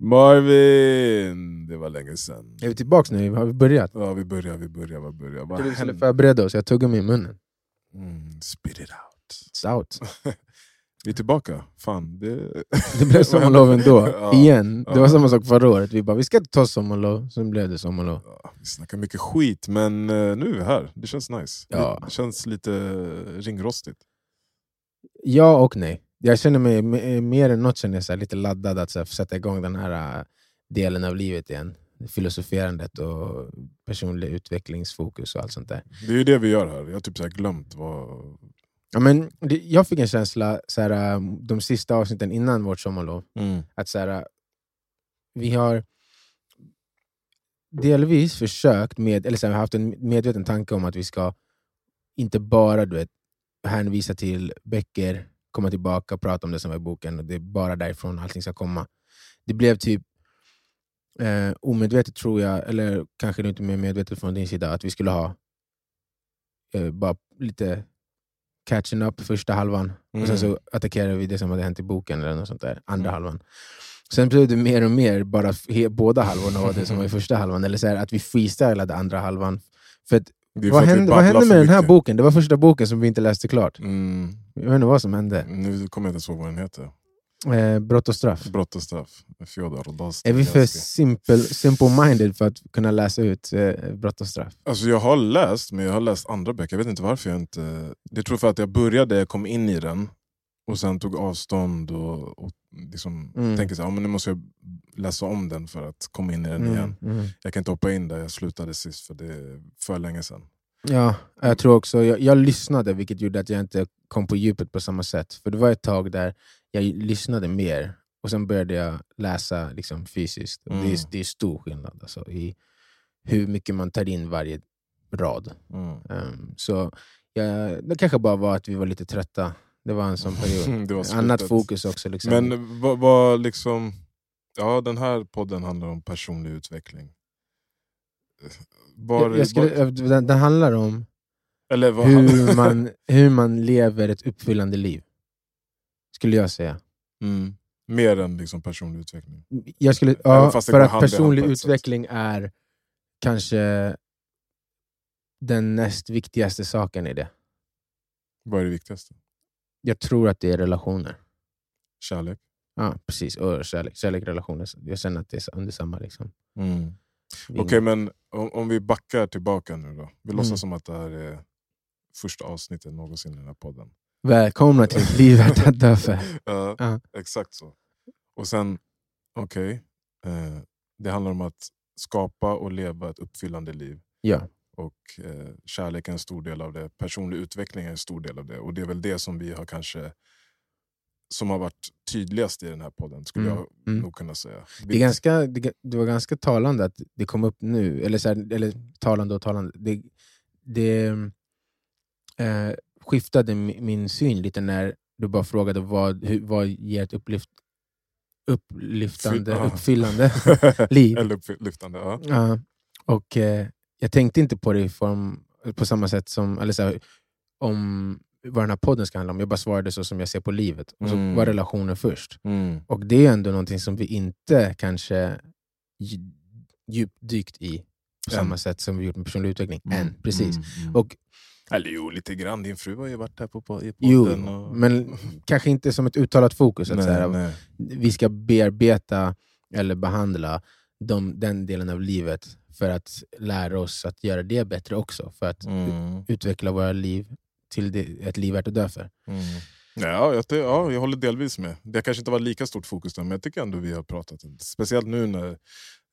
Marvin! Det var länge sedan. Är vi tillbaka nu? Har vi börjat? Ja, vi börjar, vi börjar. Vad börjar? Vad Vi skulle förbereda oss, jag tuggar mig i munnen. Mm, spit it out. It's out. Vi är tillbaka. Fan, det... Det blev sommarlov ändå, Ja, igen. Det var ja. samma sak förra året. Vi bara, vi ska inte ta sommarlov, sen blev det sommarlov. Ja, vi snackar mycket skit, men eh, nu är vi här. Det känns nice. Ja. Det känns lite ringrostigt. Ja och nej. Jag känner mig m- mer än något känner jag lite laddad att så sätta igång den här äh, delen av livet igen. Filosoferandet och personlig utvecklingsfokus och allt sånt där. Det är ju det vi gör här. Jag har typ så glömt vad... Ja, men det, jag fick en känsla så här, äh, de sista avsnitten innan vårt sommarlov, Mm. att så här, vi har delvis försökt, med, eller så här, haft en medveten tanke om att vi ska inte bara du vet, hänvisa till böcker, komma tillbaka och prata om det som var i boken, och det är bara därifrån allting ska komma. Det blev typ eh, omedvetet tror jag, eller kanske inte mer medvetet från din sida, att vi skulle ha eh, bara lite catching up första halvan, och sen så attackerar vi det som hade hänt i boken, eller något sånt där, andra Mm. halvan. Sen blev det mer och mer bara he, båda halvorna var det som var i första halvan, eller så här, att vi freestylade andra halvan. För att, vad hände, vad hände med den här boken? Det var första boken som vi inte läste klart. Mm. Jag vet inte vad som hände. Nu kommer jag inte ens ihåg vad den heter. Eh, brott och straff. Brott och straff. Fjodor Är vi för simple, simple-minded för att kunna läsa ut eh, brott och straff? Alltså jag har läst, men jag har läst andra böcker. Jag vet inte varför jag inte... Det tror jag för att jag började, jag kom in i den och sen tog avstånd och, och liksom Mm. tänker så här, ja, men nu måste jag läsa om den för att komma in i den igen. Mm, mm. Jag kan inte hoppa in där jag slutade sist för det är för länge sedan. Ja, jag tror också, jag, jag lyssnade vilket gjorde att jag inte kom på djupet på samma sätt. För det var ett tag där jag lyssnade mer och sen började jag läsa liksom, fysiskt. Och Det, Mm. är, det är stor skillnad alltså, i hur mycket man tar in varje rad. Mm. Ehm, så jag, det kanske bara var att vi var lite trötta. Det var en sån period. Annat fokus också. Liksom. Men vad, vad liksom... Ja, den här podden handlar om personlig utveckling. Var, jag, skulle, var, den, den handlar om hur man, hur man lever ett uppfyllande liv. Skulle jag säga. mm. Mer än liksom personlig utveckling. Jag skulle, ja, för att personlig ett sätt. utveckling är kanske den näst viktigaste saken i det. Vad är det viktigaste? Jag tror att det är relationer. Kärlek? Ja, precis. Och kärlek, kärlek relationer. Jag känner att det är under samma. Liksom. Mm. Okej, men om, om vi backar tillbaka nu då. Vi Mm. låtsas som att det här är första avsnittet någonsin i den här podden. Välkomna till ett liv värt att dö för. Ja, Ja. Exakt så. Och sen, okej, eh, det handlar om att skapa och leva ett uppfyllande liv. Ja. Och eh, kärlek är en stor del av det, personlig utveckling är en stor del av det. Och det är väl det som vi har kanske som har varit tydligast i den här podden, skulle Mm, jag mm. nog kunna säga. Det, är ganska, det, det var ganska talande att det kom upp nu. Eller, så här, eller talande och talande. Det, det eh, skiftade mi- min syn lite när du bara frågade vad, hur, vad ger ett upplyft, upplyftande, Fy- uppfyllande liv. Eller upplyftande, ja. Ja, och eh, jag tänkte inte på det form, på samma sätt som eller så här, om vad den här podden ska handla om. Jag bara svarade så som jag ser på livet. Och så Mm. var relationer först. Mm. Och det är ändå någonting som vi inte kanske dj- djupdykt i på samma sätt som vi gjort med personlig utveckling. Mm. Än, precis. Mm. Mm. Och, Eller jo, lite grann. Din fru har ju varit här på, på, i jo, podden. och... men kanske inte som ett uttalat fokus. Att nej, så här, nej. vi ska bearbeta eller behandla de, den delen av livet för att lära oss att göra det bättre också. För att Mm. utveckla våra liv till det, ett liv värt att dö för. Mm. Ja, jag, ja, jag håller delvis med. Det kanske inte var lika stort fokus där, men jag tycker ändå vi har pratat. Speciellt nu när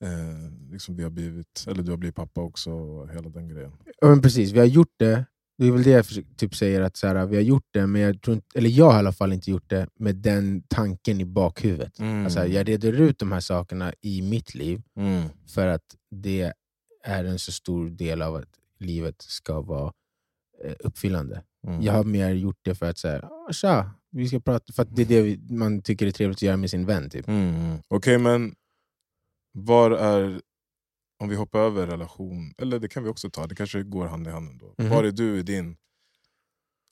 eh, liksom vi har blivit, eller du har blivit pappa också, och hela den grejen. Ja, men precis, vi har gjort det. Det är väl det jag typ säger, att så här, vi har gjort det, men jag, tror inte, eller jag har i alla fall inte gjort det med den tanken i bakhuvudet. Mm. Alltså, jag reder ut de här sakerna i mitt liv Mm. för att det är en så stor del av att livet ska vara eh, uppfyllande. Mm. Jag har mer gjort det för att säga, ah, tja, vi ska prata, för att det är det vi, man tycker är trevligt att göra med sin vän. Typ. Mm. Okej, men var är, om vi hoppar över relation, eller det kan vi också ta, det kanske går hand i hand ändå. Mhm. Var är du i din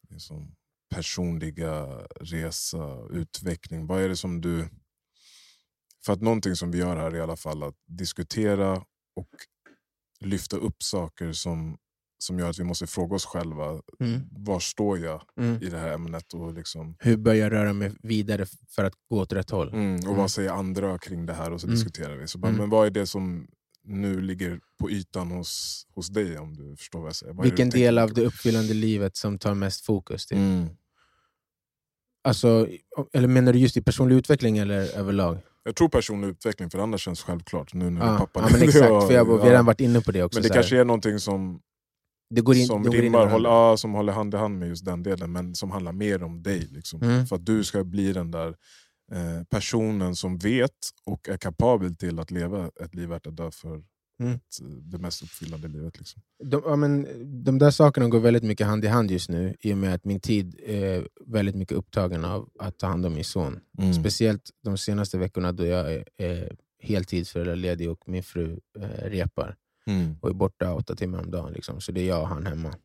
liksom, personliga resa, utveckling? Vad är det som du För att någonting som vi gör här är i alla fall att diskutera och lyfta upp saker som, som gör att vi måste fråga oss själva, Mm. var står jag Mm. i det här ämnet? Och, liksom, Hur bör jag röra mig vidare för att gå åt rätt håll? mm, och Mm. vad säger andra kring det här? Och så Mm. diskuterar vi. Så bara, Mm. Men vad är det som nu ligger på ytan hos, hos dig? Om du förstår vad jag säger. Vad Vilken del av det uppfyllande livet som tar mest fokus? Mm. Alltså, eller menar du just i personlig utveckling eller överlag? Jag tror personlig utveckling, för annars känns självklart. Nu när Ja, pappa ja, men exakt, för jag, vi har redan varit inne på det också. Men det kanske är någonting som, det går in, som, det går in rimmar, varandra. håller, ja, som håller hand i hand med just den delen, men som handlar mer om dig. Liksom. Mm. För att du ska bli den där eh, personen som vet och är kapabel till att leva ett liv värt att dö för. Mm. Det mest uppfyllande livet. Liksom. De, ja, men, de där sakerna går väldigt mycket hand i hand just nu i och med att min tid är väldigt mycket upptagen av att ta hand om min son. Mm. Speciellt de senaste veckorna då jag är, är heltidsföräldraledig och min fru eh, repar Mm. och är borta åtta timmar om dagen. Liksom. Så det är jag och han hemma.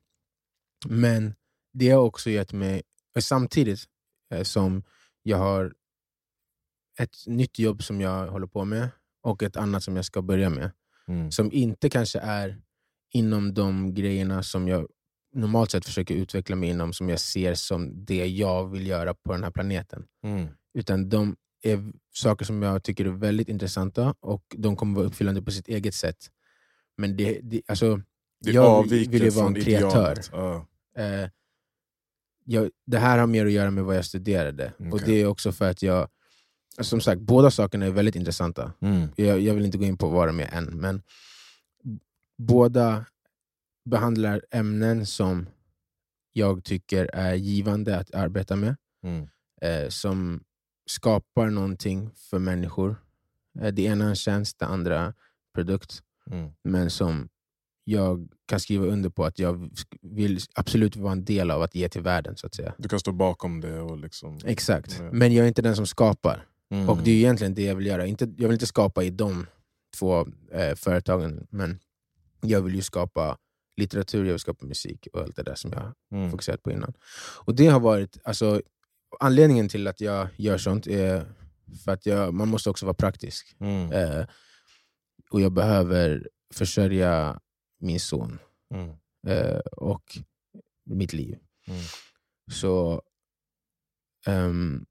Men det har också gett mig, samtidigt eh, som jag har ett nytt jobb som jag håller på med och ett annat som jag ska börja med Mm. som inte kanske är inom de grejerna som jag normalt sett försöker utveckla mig inom, som jag ser som det jag vill göra på den här planeten. Mm. Utan de är saker som jag tycker är väldigt intressanta och de kommer vara uppfyllande på sitt eget sätt. Men det, det, alltså, Det Jag vill ju vara en kreatör. Ja. eh, jag, det här har mer att göra med vad jag studerade. Och Okej. det är också för att jag, som sagt, båda sakerna är väldigt intressanta. Mm. jag, jag vill inte gå in på vad de är än, men båda behandlar ämnen som jag tycker är givande att arbeta med, Mm. eh, som skapar någonting för människor. Eh, det ena är en tjänst, det andra produkt, Mm. men som jag kan skriva under på att jag vill absolut vara en del av att ge till världen. så att säga. Du kan stå bakom det. Och liksom, Exakt, men jag är inte den som skapar. Mm. Och det är egentligen det jag vill göra. Inte, jag vill inte skapa i de två eh, företagen, men jag vill ju skapa litteratur, jag vill skapa musik och allt det där som jag mm. fokuserat på innan. Och det har varit, alltså, anledningen till att jag gör sånt är för att jag, man måste också vara praktisk. Mm. Eh, och jag behöver försörja min son Mm. eh, och mitt liv. Mm. Så ehm,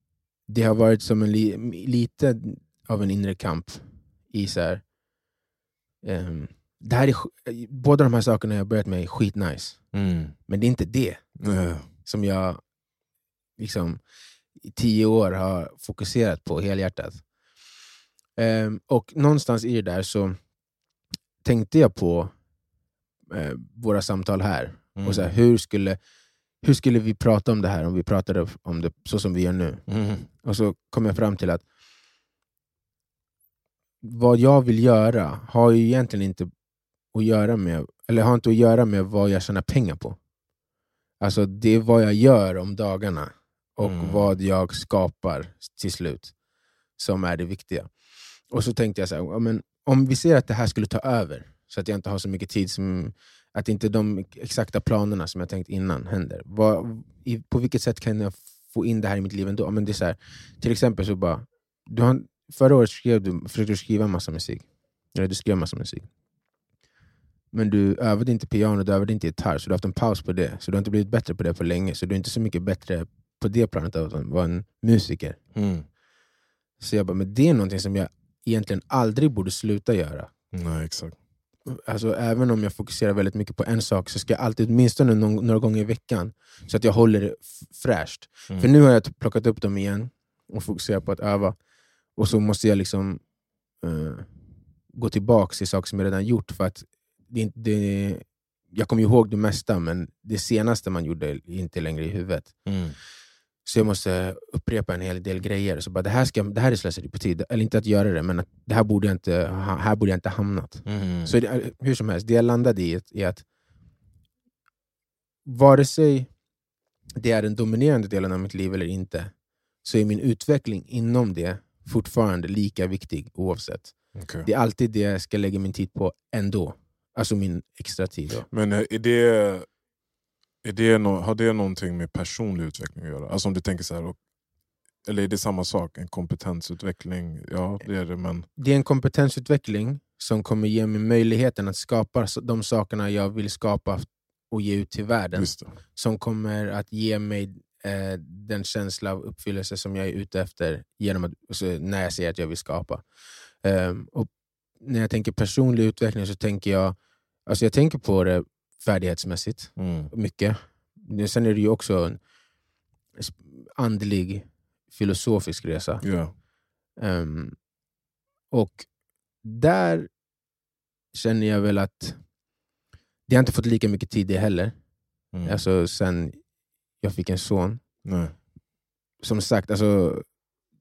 det har varit som en li, lite av en inre kamp i så här, ehm, det här är, båda de här sakerna jag har börjat med är skitnice, Mm. men det är inte det Eh, som jag liksom, i tio år har fokuserat på helhjärtat. Ehm, och någonstans i det där så tänkte jag på eh, våra samtal här. mm. Och så här, hur, skulle, hur skulle vi prata om det här om vi pratade om det så som vi gör nu? Mm. Och så kom jag fram till att vad jag vill göra har ju egentligen inte att göra med, eller har inte att göra med vad jag tjänar pengar på. Alltså det är vad jag gör om dagarna och Mm. vad jag skapar till slut som är det viktiga. Och så tänkte jag så här, men om vi ser att det här skulle ta över, så att jag inte har så mycket tid, som, att inte de exakta planerna som jag tänkt innan händer. Vad, i, på vilket sätt kan jag få in det här i mitt liv ändå? Men det är så här, till exempel så bara, du har, förra året skrev du, försökte du skriva massa musik. Eller du skrev massa musik. Men du övade inte piano, du övade inte gitarr, så du har haft en paus på det. Så du har inte blivit bättre på det på länge. Så du är inte så mycket bättre på det planet av att vara en musiker. Mm. Så jag bara, men det är någonting som jag egentligen aldrig borde sluta göra. Nej, exakt. Alltså, även om jag fokuserar väldigt mycket på en sak så ska jag alltid, åtminstone någon, några gånger i veckan, så att jag håller det fräscht. Mm. För nu har jag plockat upp dem igen och fokuserar på att öva. Och så måste jag liksom eh, gå tillbaka till saker som jag redan gjort. För att det, det, jag kommer ihåg det mesta, men det senaste man gjorde är inte längre i huvudet. Mm. Så jag måste upprepa en hel del grejer. Så bara, det, här ska, det här är slöseri på tid. Eller inte att göra det, men att det här borde jag inte, här borde jag inte hamnat. Mm. Så det, hur som helst, det jag landade i är att vare sig det är den dominerande delen av mitt liv eller inte, så är min utveckling inom det fortfarande lika viktig oavsett. Okej. Det är alltid det jag ska lägga min tid på ändå. Alltså min extra tid. Då. Men eh, är det, är det no, har det någonting med personlig utveckling att göra? Alltså om du tänker så här, eller är det samma sak? En kompetensutveckling? Ja, det är det. Men... Det är en kompetensutveckling som kommer ge mig möjligheten att skapa de sakerna jag vill skapa och ge ut till världen. Som kommer att ge mig eh, den känsla av uppfyllelse som jag är ute efter genom att, alltså, när jag säger att jag vill skapa. Um, och när jag tänker personlig utveckling så tänker jag, alltså jag tänker på det färdighetsmässigt, mm. mycket. Sen är det ju också en andlig, filosofisk resa. Yeah. Um, och där känner jag väl att det har inte fått lika mycket tid det heller. Mm. Alltså sen jag fick en son. Nej. Som sagt, alltså,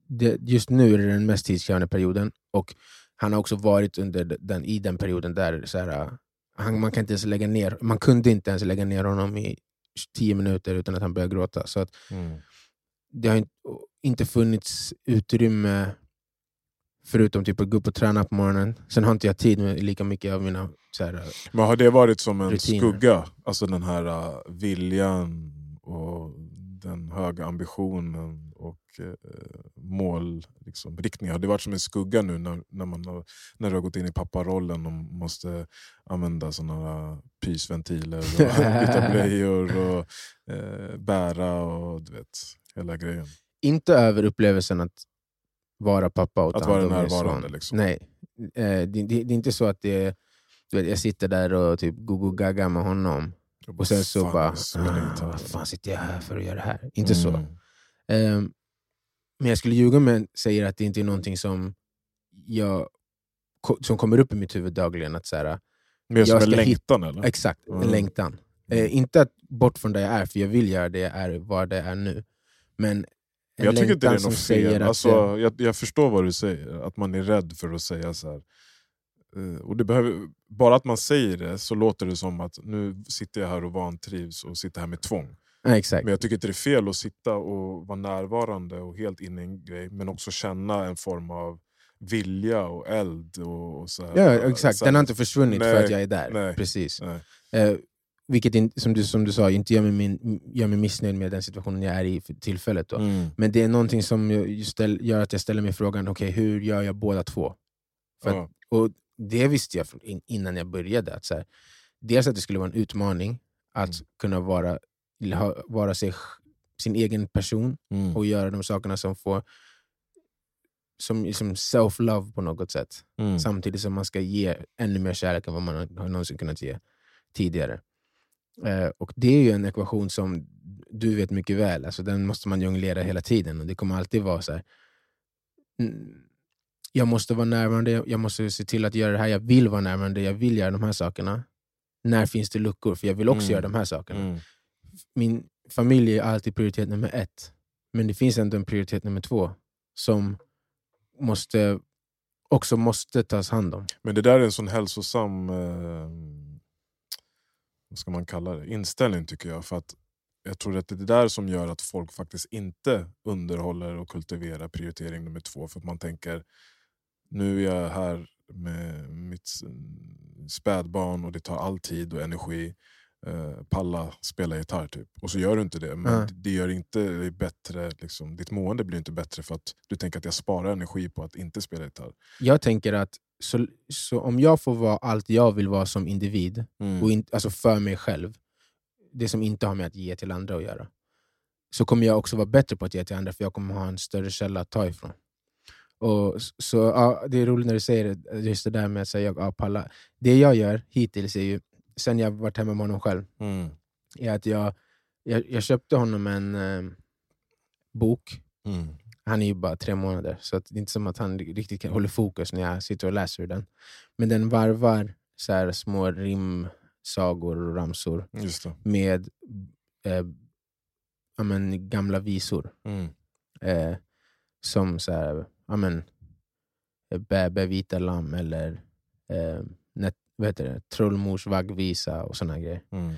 det, just nu är det den mest tidskrävande perioden. Och han har också varit under den, i den perioden där så här, han, man, kan inte ens lägga ner, man kunde inte ens lägga ner honom i tio minuter utan att han började gråta. Så att, mm. Det har inte funnits utrymme Förutom typ att gå upp och träna på morgonen. Sen har inte jag tid med lika mycket av mina så här, Men har det varit som en rutiner. skugga? Alltså den här uh, viljan och den höga ambitionen och uh, målriktningen. Liksom, har det varit som en skugga nu när, när, man har, när du har gått in i papparollen och måste använda såna pysventiler och byta blöjor och uh, bära och du vet, hela grejen? Inte över upplevelsen att vara pappa åt Att vara närvarande? Liksom. Nej, eh, det, det, det, är inte så att det, du vet, jag sitter där och typ gugu-gaga med honom. Och sen så fan, bara, ah, vad fan sitter jag här för att göra det här? Inte mm. så. Um, men jag skulle ljuga om jag säger att det inte är någonting som, jag, som kommer upp i mitt huvud dagligen. Att så här, Mer som en längtan? Eller? Exakt, mm. en längtan. Mm. Eh, inte att bort från där jag är, för jag vill göra det jag är, var det är nu. Men en jag tycker inte det är något fel. Alltså, jag, jag, jag, förstår vad du säger, att man är rädd för att säga så här. Eh, och det behöver, bara att man säger det så låter det som att nu sitter jag här och vantrivs och sitter här med tvång. Exakt. Men jag tycker inte det är fel att sitta och vara närvarande och helt inne i en grej, men också känna en form av vilja och eld. Och, och så här. Ja, exakt. Så här, Den har inte försvunnit nej, för att jag är där. Nej, Precis. Nej. Eh, vilket in, som, du, som du sa inte gör mig, min, gör mig missnöjd med den situationen jag är i för tillfället. Då. Mm. Men det är någonting som ställ, gör att jag ställer mig frågan, okay, hur gör jag båda två? För ja. att, och Det visste jag innan jag började. Att så här, dels att det skulle vara en utmaning att mm. kunna vara, vara sig, sin egen person mm. och göra de sakerna som får som liksom self-love på något sätt. Mm. Samtidigt som man ska ge ännu mer kärlek än vad man har någonsin kunnat ge tidigare. Eh, och Det är ju en ekvation som du vet mycket väl, alltså den måste man jonglera hela tiden. Och Det kommer alltid vara så här, mm, jag måste vara närvarande, jag måste se till att göra det här, jag vill vara närvarande, jag vill göra de här sakerna. När finns det luckor? För jag vill också mm. göra de här sakerna. Mm. Min familj är alltid prioritet nummer ett, men det finns ändå en prioritet nummer två som måste, också måste tas hand om. Men det där är en sån hälsosam eh vad ska man kalla det, inställning tycker jag. För att jag tror att det är det där som gör att folk faktiskt inte underhåller och kultiverar prioritering nummer två. För att man tänker, nu är jag här med mitt spädbarn och det tar all tid och energi. Uh, palla spela gitarr typ. Och så gör du inte det. Men mm. det gör inte bättre, liksom, ditt mående blir inte bättre för att du tänker att jag sparar energi på att inte spela gitarr. Jag tänker att så, så om jag får vara allt jag vill vara som individ, mm. och in, alltså för mig själv, det som inte har med att ge till andra att göra, så kommer jag också vara bättre på att ge till andra, för jag kommer ha en större källa att ta ifrån. Och, så, ja, det är roligt när du säger det, just det där med att säga ja, palla. Det jag gör hittills, är ju, sen jag varit hemma med honom själv, mm. är att jag, jag, jag köpte honom en eh, bok mm. Han är ju bara tre månader, så det är inte som att han riktigt håller fokus när jag sitter och läser den. Men den varvar så här små rimsagor och ramsor med eh, ja, men, gamla visor. Mm. Eh, som så här, ja, men, Bäbe vita lamm eller eh, vad heter det? Trollmors vaggvisa och såna grejer. Mm.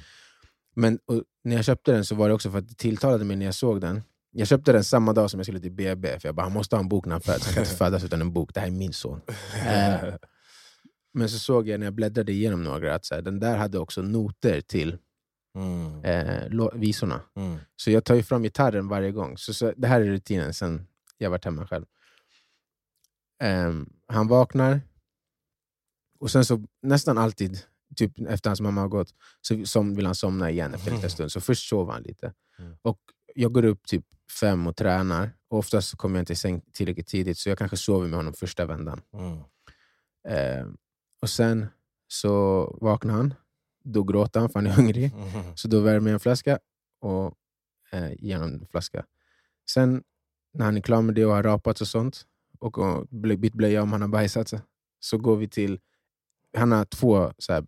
Men när jag köpte den så var det också för att det tilltalade mig när jag såg den. Jag köpte den samma dag som jag skulle till BB, för jag bara, han måste ha en bok när han föds. Han kan inte födas utan en bok, det här är min son. Eh, men så såg jag när jag bläddrade igenom några att så här, den där hade också noter till mm. eh, visorna. Mm. Så jag tar ju fram gitarren varje gång. Så, så, det här är rutinen sen Jag varit hemma själv. Ehm, han vaknar, och sen så nästan alltid, typ efter hans mamma har gått, så som vill han somna igen efter en liten stund. Så först sover han lite. Mm. Och jag går upp typ fem och tränar. Och oftast kommer jag inte i säng tillräckligt tidigt, så jag kanske sover med honom första vändan. Mm. Ehm, och sen så vaknar han, då gråter han för han är hungrig. Mm. Så då värmer jag en flaska och eh, ger honom en flaska. Sen när han är klar med det och har rapat och sånt, och, bytt blöja om han har bajsat, så går vi till... Han har två så här,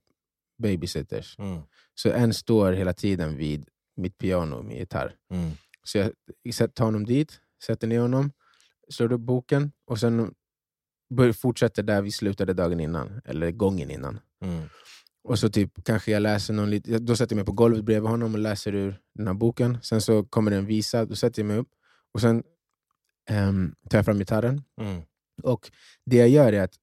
babysitters. Mm. Så en står hela tiden vid mitt piano med gitarr. Mm. Så jag tar honom dit, sätter ner honom, slår upp boken och sen fortsätter där vi slutade dagen innan, eller gången innan. Mm. Och så typ kanske jag läser någon lite, då sätter jag mig på golvet bredvid honom och läser ur den här boken. Sen så kommer det en visa, då sätter jag mig upp och sen ehm, tar jag fram gitarren. Mm. Och det jag gör är att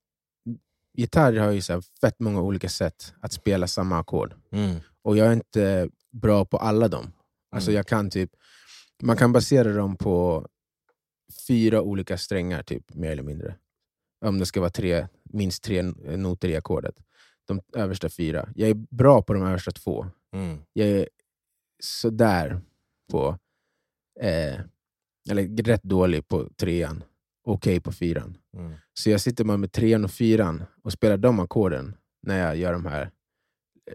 gitarr har ju så här fett många olika sätt att spela samma ackord. Mm. Och jag är inte bra på alla dem. Alltså Mm. jag kan typ, man kan basera dem på fyra olika strängar, typ, mer eller mindre. Om det ska vara tre, minst tre noter i ackordet. De översta fyra. Jag är bra på de översta två. Mm. Jag är sådär på, eh, eller rätt dålig på trean. Okej på fyran. Mm. Så jag sitter bara med trean och fyran och spelar de ackorden när jag gör de här,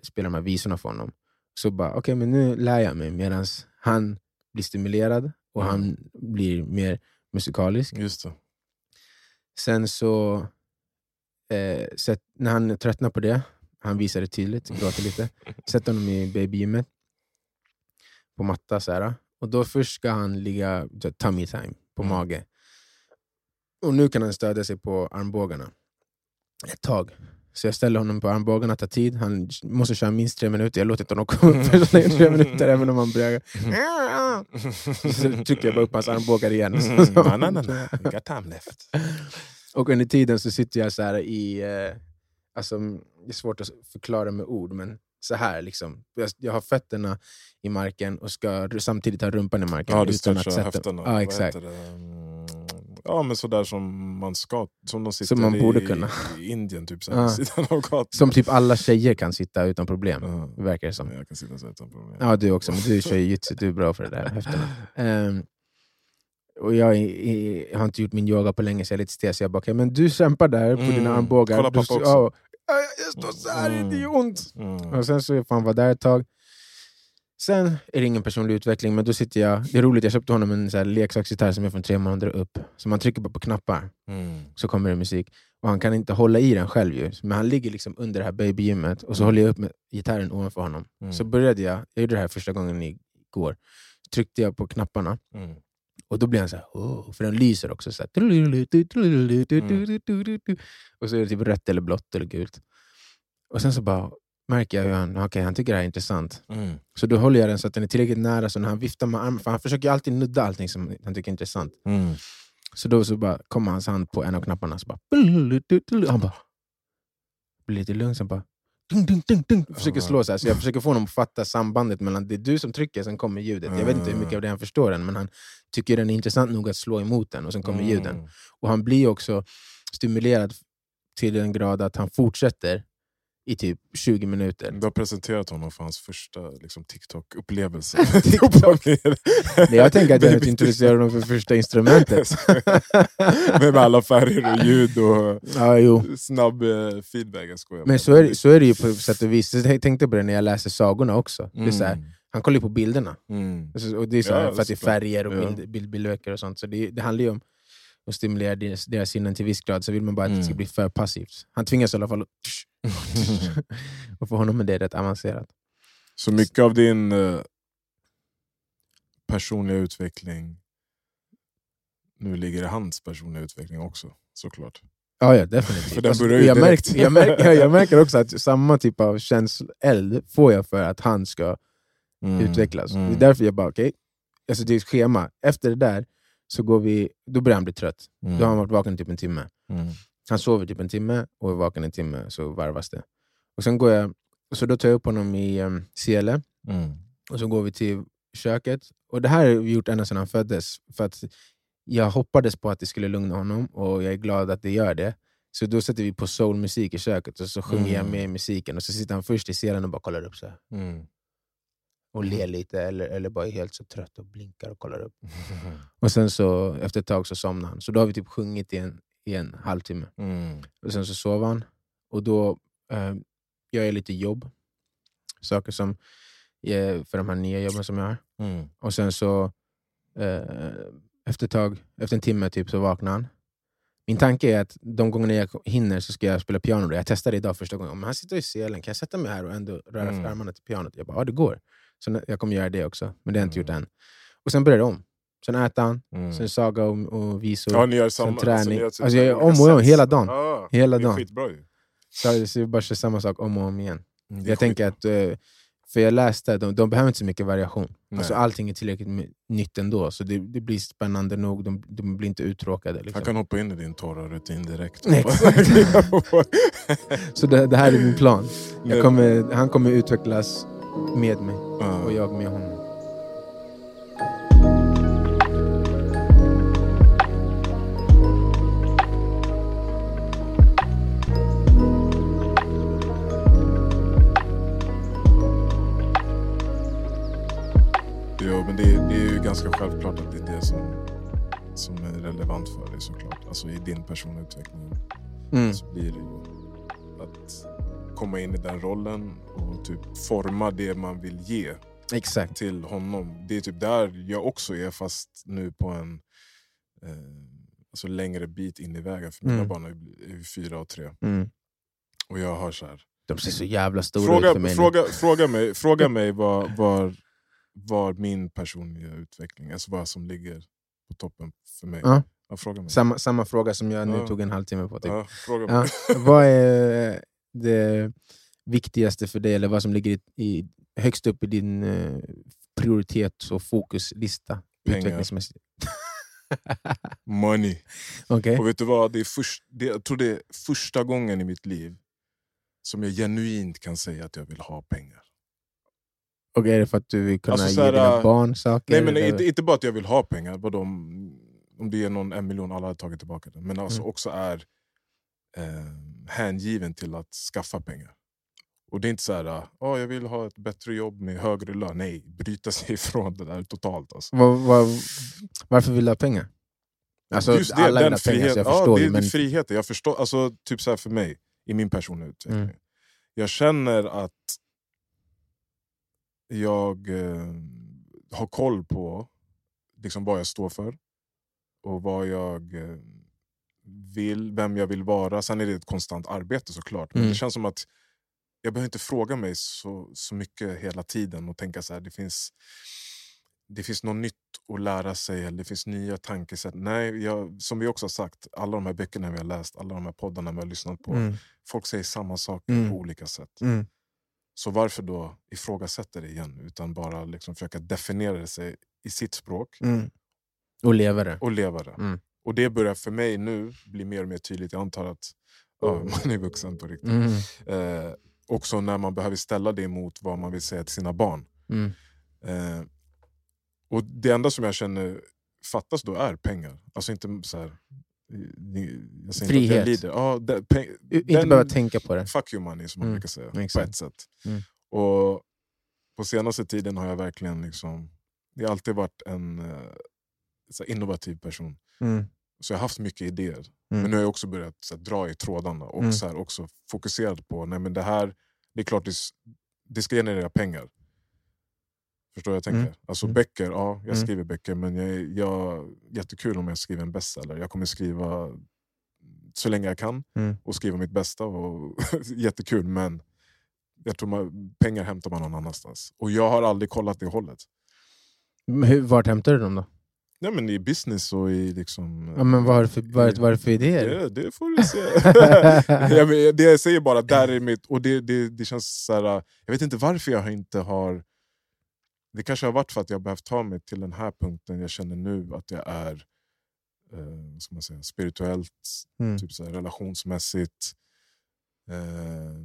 spelar de här visorna för honom. Så bara, okej men nu lär jag mig medan han blir stimulerad och Mm. han blir mer musikalisk. Just det. Sen så, eh, sätt, när han tröttnar på det, han visar det tydligt, gråter lite, sätter honom i babygymmet på matta. Så här, och då först ska han ligga så tummy time på Mm. mage. Och nu kan han stödja sig på armbågarna ett tag. Så jag ställer honom på armbågarna, tar tid. Han måste köra minst tre minuter. Jag låter inte honom komma upp för tre minuter, även om han börjar... Så trycker jag bara upp hans armbågar igen. Mm. Got time left. Och under tiden så sitter jag så här i... Eh, alltså, det är svårt att förklara med ord, men så här. Liksom. Jag, jag har fötterna i marken och ska samtidigt ha rumpan i marken. Ja, du stretchar höfterna. Ja, exakt. Ja, men sådär som man ska. Som de sitter Som man borde i, kunna. i Indien, typ, så Ja. här, vid sidan av gatan. Som typ alla tjejer kan sitta utan problem, Ja. verkar det som. Jag kan sitta så utan problem. Ja, du också, men du kör ju jitsu, du är bra för det där. Ehm, och jag, är- jag har inte gjort min yoga på länge så jag är lite stel, så jag bara, okej, men du kämpar där på Mm. dina armbågar. Kolla Du- pappa också. ja, ja, jag står så här, Mm. det gör ont. Mm. Och sen så får han vara där ett tag. Sen är det ingen personlig utveckling, men då sitter jag... Det är roligt, jag köpte honom en så här leksaksgitarr som är från tre månader upp. Så man trycker bara på knappar Mm. så kommer det musik. Och han kan inte hålla i den själv ju. Men han ligger liksom under det här babygymmet och så Mm. håller jag upp med gitarren ovanför honom. Mm. Så började jag, jag gjorde det här första gången igår. Tryckte jag på knapparna Mm. och då blir han så här, oh, för den lyser också. Så här. Och så är det typ rött eller blått eller gult. Och sen så bara märker jag hur han, okay, han tycker det här är intressant. Mm. Så då håller jag den så att den är tillräckligt nära, så när han viftar med armen, för han försöker alltid nudda allting som han tycker är intressant. Mm. Så då så bara kommer hans hand på en av knapparna, så bara... Han bara... Blir lite lugn, sen bara... Ding, ding, ding, ding. Försöker slå så här, så jag försöker få honom att fatta sambandet mellan det är du som trycker, sen kommer ljudet. Jag vet inte hur mycket av det han förstår än, men han tycker den är intressant nog att slå emot den, och sen kommer ljuden. Mm. Och han blir också stimulerad till den grad att han fortsätter i typ 20 minuter. Du har presenterat honom för hans första liksom, TikTok-upplevelse. TikTok. Men jag tänker att jag Baby- introducerar honom för första instrumentet. Med alla färger och ljud och ja, jo. snabb eh, feedback. Jag skojar Men så är, det- så är det ju på sätt och vis. Jag tänkte på det när jag läser sagorna också. Det är så här, Mm. han kollar ju på bilderna. Mm. Alltså, Och det är så här, Ja, för att det är färger och Ja. bild, bild, bildböcker och sånt. Så det, det handlar ju om att stimulera deras, deras sinnen till viss grad, så vill man bara att det ska Mm. bli för passivt. Han tvingas i alla fall att... och för honom är det rätt avancerat. Så mycket av din eh, personliga utveckling nu ligger i hans personliga utveckling också, såklart. Ja, ja definitivt. Alltså, jag, märker, jag, märker, jag märker också att samma typ av känsloeld får jag för att han ska Mm. utvecklas. Mm. Det är därför jag bara, okej, alltså det är ett schema. Efter det där så går vi, då börjar han bli trött. Mm. Då har han varit vaken typ en timme. Mm. Han sover typ en timme och är vaken en timme, så varvas det. Och sen går jag, så då tar jag upp honom i um, Mm. och så går vi till köket. Och Det här har vi gjort ända sedan han föddes. För att jag hoppades på att det skulle lugna honom och jag är glad att det gör det. Så då sätter vi på soulmusik i köket och så sjunger jag Mm. med i musiken och så sitter han först i scenen och bara kollar upp så här, Mm. och ler lite eller, eller bara är helt så trött och blinkar och kollar upp. Och sen så efter ett tag så somnar han. Så då har vi typ sjungit i en, i en halvtimme. Mm. Och sen så sov han. Och då eh, gör jag lite jobb. Saker som eh, för de här nya jobben som jag har. Mm. Och sen så eh, efter tag, efter en timme typ, så vaknar han. Min tanke är att de gångerna jag hinner så ska jag spela piano. Jag testade idag första gången. Om han sitter i selen, kan jag sätta mig här och ändå röra Mm. armarna till pianot? Jag bara, ja det går. Så jag kommer göra det också, men det har jag inte gjort Mm. än. Och sen börjar det om. Sen äter han, Mm. sen saga och, och visor. Ja, ni gör samma. träning. ni gör Alltså, jag gör om och om hela dagen. Ja, Hela dagen. skitbra ju. Så, så jag bara kör samma sak om och om igen. Jag tänker att, eh, för jag läste, de, de behöver inte så mycket variation. Nej. Alltså, allting är tillräckligt nytt ändå, så det, det blir spännande nog. De, de blir inte uttråkade. Liksom. Han kan hoppa in i din torra rutin direkt. Exakt. Så det, det här är min plan. Kommer, han kommer utvecklas med mig och jag med honom. Men det, det är ju ganska självklart att det är det som, som är relevant för dig såklart. Alltså i din personliga utveckling Mm. så blir det ju att komma in i den rollen och typ forma det man vill ge Exakt. till honom. Det är typ där jag också är fast nu på en eh, alltså längre bit in i vägen. För mina Mm. barn är ju- är fyra och tre. Mm. Och jag har så här, De ser så jävla stora ut Fråga, för mig fråga, fråga mig, fråga mig var, var, var min personliga utveckling, alltså vad som ligger på toppen för mig. Ja. Ja, fråga mig. Samma, samma fråga som jag nu Ja. tog en halvtimme på. Typ. Vad är det viktigaste för dig, eller vad som ligger i, högst upp i din eh, prioritets och fokuslista? Pengar. Utvecklingsmässigt. Money. Okej. Och vet du vad, det är först, det, jag tror det är första gången i mitt liv som jag genuint kan säga att jag vill ha pengar. Och är det för att du vill kunna Alltså, så ge dina äh, barn saker? Nej men inte, inte bara att jag vill ha pengar, vadå, om, om det är någon en miljon, alla har tagit tillbaka det. Men alltså Mm. också är eh, hängiven till att skaffa pengar. Och det är inte så här, oh, jag vill ha ett bättre jobb med högre lön. Nej, bryta sig ifrån det där totalt. Alltså. Vad- vad- varför vill du ha pengar? Alltså, Just det, alla den ha pengar, så jag ja, förstår det, men friheten. Jag förstår, alltså, typ så här för mig, i min personliga utveckling. Mm. Jag känner att jag eh, har koll på liksom vad jag står för och vad jag eh, vill, vem jag vill vara. Sen är det ett konstant arbete såklart. Men Mm. det känns som att jag behöver inte fråga mig så, så mycket hela tiden och tänka så här, det finns, det finns något nytt att lära sig eller det finns nya tankesätt. Nej, jag, som vi också har sagt, alla de här böckerna vi har läst, alla de här poddarna vi har lyssnat på, mm, folk säger samma saker Mm. på olika sätt. Mm, Så varför då ifrågasätta det igen utan bara liksom försöka definiera det sig i sitt språk mm. och leva det. och leva det. Mm. Och det börjar för mig nu bli mer och mer tydligt. Jag antar att ja, man är vuxen på riktigt. Mm, Eh, också när man behöver ställa det mot vad man vill säga till sina barn. mm, Eh, och det enda som jag känner fattas då är pengar. Alltså inte så här... Jag säger inte att jag Frihet. lider. Ja, det, peng, Inte den- behöva tänka på det. Fuck you money som man Mm, brukar säga. På exakt. ett sätt. Mm. Och på senaste tiden har jag verkligen liksom... Jag har alltid varit en eh, så innovativ person. Mm, Så jag har haft mycket idéer. mm, Men nu har jag också börjat så här, dra i trådarna och Mm. så här, också fokuserat på nej men det här, det är klart det, det ska generera pengar. Förstår jag tänker? Mm. Alltså Mm. böcker, ja jag Mm. skriver böcker men jag, jag, jättekul om jag skriver en bestseller. Jag kommer skriva så länge jag kan Mm. och skriva mitt bästa. Och jättekul men jag tror man, pengar hämtar man någon annanstans. Och jag har aldrig kollat det hållet. Hur, vart hämtar du dem då? Nej, men I business och i liksom... Ja, men vad har du för, vad, vad är det för idéer? Det, det får du se. jag, men, det jag säger bara, där är mitt... Och det, det, det känns så här, Jag vet inte varför jag inte har... Det kanske har varit för att jag behövt ta mig till den här punkten jag känner nu att jag är eh, ska man säga, spirituellt, Mm. typ så här, relationsmässigt, eh,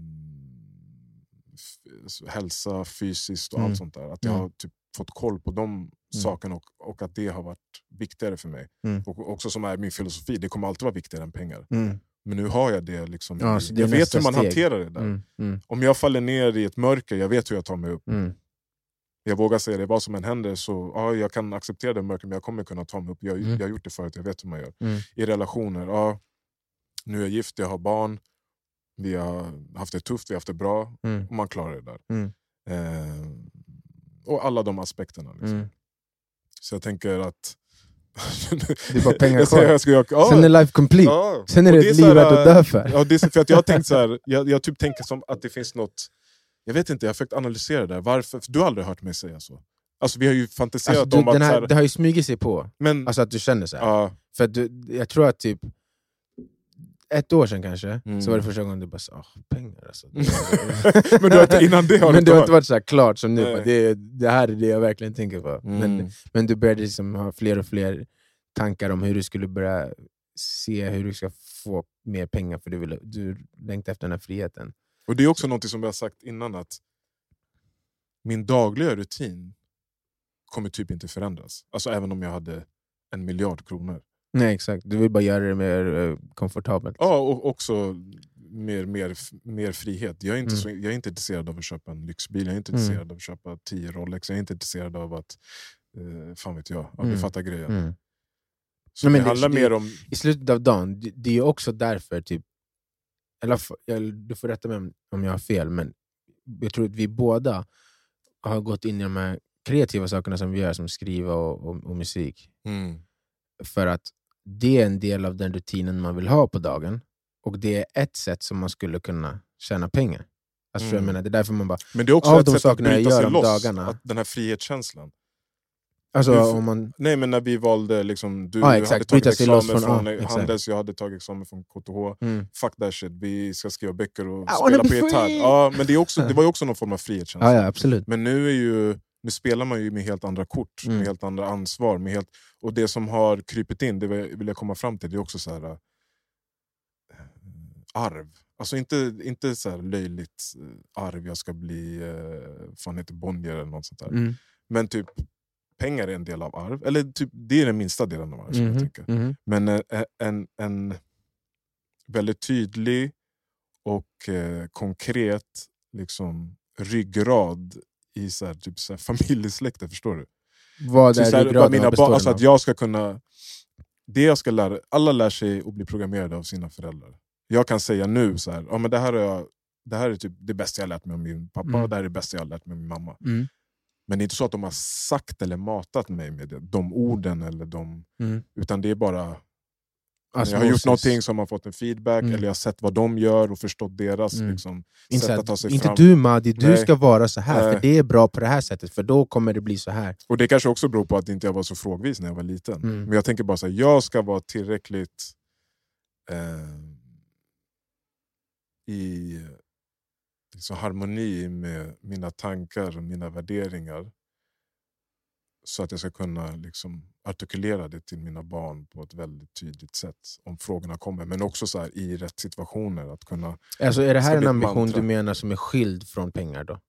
hälsa, fysiskt och Mm. allt sånt där. Att jag Mm. har typ fått koll på de saken och, och att det har varit viktigare för mig. Mm. Och också som är min filosofi, det kommer alltid vara viktigare än pengar. Mm. Men nu har jag det. Liksom, Ja, i- så det jag vet hur man steg. hanterar det där. Mm. Mm. Om jag faller ner i ett mörker, jag vet hur jag tar mig upp. Mm. Jag vågar säga det, vad som än händer så ja, jag kan acceptera det mörkret men jag kommer kunna ta mig upp. Jag, Mm. jag har gjort det förut, jag vet hur man gör. Mm. I relationer, ja, nu är jag gift, jag har barn. Vi har haft det tufft, vi har haft det bra. Mm. Och man klarar det där. Mm. Eh, och alla de aspekterna. Liksom. Mm. Så jag tänker att... Det är bara pengar kvar. jag ska, jag, ja, Sen är life complete. ja. Sen är det det ett liv värt att dö för. Ja, det är för att jag har tänkt så här, jag, jag typ tänker som att det finns något... Jag vet inte, jag har försökt analysera det. där. Varför? För du har aldrig hört mig säga så. Alltså, vi har ju fantiserat Alltså, du, om att... här, här, det har ju smugit sig på, men, alltså att du känner så ja, För du, jag tror att typ ett år sedan kanske, Mm. så var det första gången du bara sa oh, pengar alltså. men du har inte, innan det har men du har inte varit så klart som nu, bara, det, det här är det jag verkligen tänker på. Men, Mm. men du började liksom ha fler och fler tankar om hur du skulle börja se hur du ska få mer pengar, för du, vill, du längtar efter den här friheten. Och det är också något som vi har sagt innan, att min dagliga rutin kommer typ inte förändras. Alltså även om jag hade en miljard kronor. Nej exakt, du vill bara göra det mer eh, komfortabelt. Ja, och också mer, mer, mer frihet. Jag är, inte Mm. så, jag är inte intresserad av att köpa en lyxbil, jag är inte Mm. intresserad av att köpa 10 Rolex, jag är inte intresserad av att... Eh, fan vet jag, ja, Mm. du fattar grejen. Mm. Så Nej, men det handlar det- mer om... i slutet av dagen, det, det är också därför, typ, eller, du får rätta mig om, om jag har fel, men jag tror att vi båda har gått in i de här kreativa sakerna som vi gör, som skriva och, och, och musik. Mm. För att det är en del av den rutinen man vill ha på dagen, och det är ett sätt som man skulle kunna tjäna pengar. Alltså, Mm. jag menar, det är därför man bara... Men det är också Av ett de sätt att jag bryta gör sig loss, dagarna. att den här frihetskänslan. Alltså, Du- om man, Nej men när vi valde, liksom, du exakt. hade tagit examen från- från, exakt. Handels, jag hade tagit examen från KTH. mm, Fuck that shit, vi ska skriva böcker och wanna spela på gitarr. Ja, men det, är också, det var ju också någon form av frihetskänsla. ja, ja, absolut. Men nu, är ju, nu spelar man ju med helt andra kort, Mm. med helt andra ansvar. Med helt, och det som har krypit in, det vill jag komma fram till, det är också så här, äh, arv. Alltså inte, inte så här löjligt äh, arv, jag ska bli äh, fan heter Bonnier eller något sånt där. Mm. Men typ pengar är en del av arv. Eller typ, det är den minsta delen av arv. skulle jag Mhm, tänka. mhm. Men eh, en, en väldigt tydlig och eh, konkret liksom, ryggrad i så här, typ så här, familjesläkten, förstår du? Vad är så här, ryggraden? mina barn, alltså att jag ska kunna... Det jag ska lära, alla lär sig att bli programmerade av sina föräldrar. Jag kan säga nu, så här, ja, men det, här är jag, det här är typ det bästa jag lärt mig av min pappa, Mm. och det här är det bästa jag har lärt mig av min mamma. Mm. Men det är inte så att de har sagt eller matat mig med det, de orden, eller de, Mm. utan det är bara Osmosis. jag har gjort någonting som har fått en feedback, Mm. eller jag har sett vad de gör och förstått deras Mm. liksom, Inte, sätt att ta sig inte fram. du Madi, du Nej. ska vara så här Nej. för det är bra på det här sättet, för då kommer det bli så här. Och det kanske också beror på att inte jag var så frågvis när jag var liten. Mm. Men jag tänker bara så här, jag ska vara tillräckligt eh, i liksom, harmoni med mina tankar och mina värderingar. Så att jag ska kunna liksom, artikulera det till mina barn på ett väldigt tydligt sätt. Om frågorna kommer. Men också så här, i rätt situationer. Att kunna Alltså, är det här en ambition mantra. du menar som är skild från pengar då?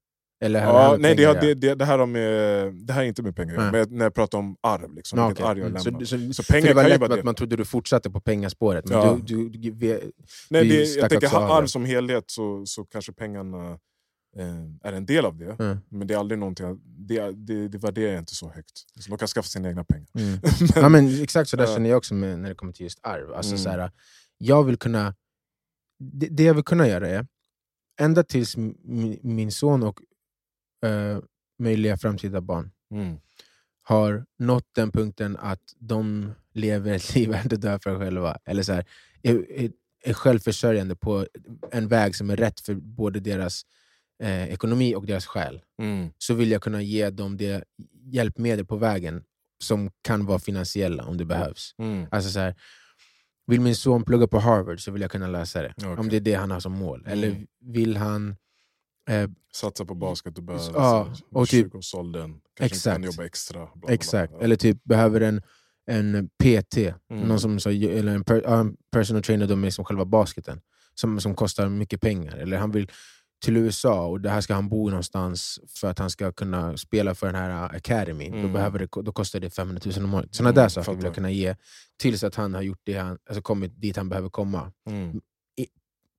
Eller Ja, nej, det, att det, det, det, här har med, det här är inte med pengar att Nej. men när jag pratar om arv. Liksom, Ja, okej. arv jag Mm. Så, så, Så pengar det var kan ju lätt vara att man trodde du fortsatte på pengaspåret, men Ja. du, du, du, vi, Nej, det, jag tänker av arv som helhet så, så kanske pengarna eh, är en del av det. Mm. Men det är aldrig någonting, det, det, det värderar jag inte så högt. Så de kan skaffa sina egna pengar. Mm. ja, men exakt så där Ja. känner jag också med, när det kommer till just arv. Alltså, Mm. så här, jag vill kunna, det, det jag vill kunna göra är, ända tills mi- min son och eh, möjliga framtida barn Mm. har nått den punkten att de lever ett liv värt att dö för själva. Eller så här, är, är, är självförsörjande på en väg som är rätt för både deras eh, ekonomi och deras själ. Mm. Så vill jag kunna ge dem det hjälpmedel på vägen som kan vara finansiella om det behövs. Mm. Alltså så här, vill min son plugga på Harvard så vill jag kunna läsa det. Okej. Om det är det han har som mål. Eller Mm. vill han... Eh, Satsa på basket och börja Ja, och typ- 20-årsåldern. Kanske Exakt. kan jobba extra. Bla, bla, bla. exakt. Eller typ behöver en, en PT, Mm. någon som, eller en, per, en personal trainer då med som själva basketen, som, som kostar mycket pengar. Eller han vill till USA och där ska han bo någonstans för att han ska kunna spela för den här Academy. Då, Mm. behöver det, då kostar det 500 000 om året. Sådana Mm, där saker vill jag kunna ge tills att han har gjort det han, alltså kommit dit han behöver komma. Mm.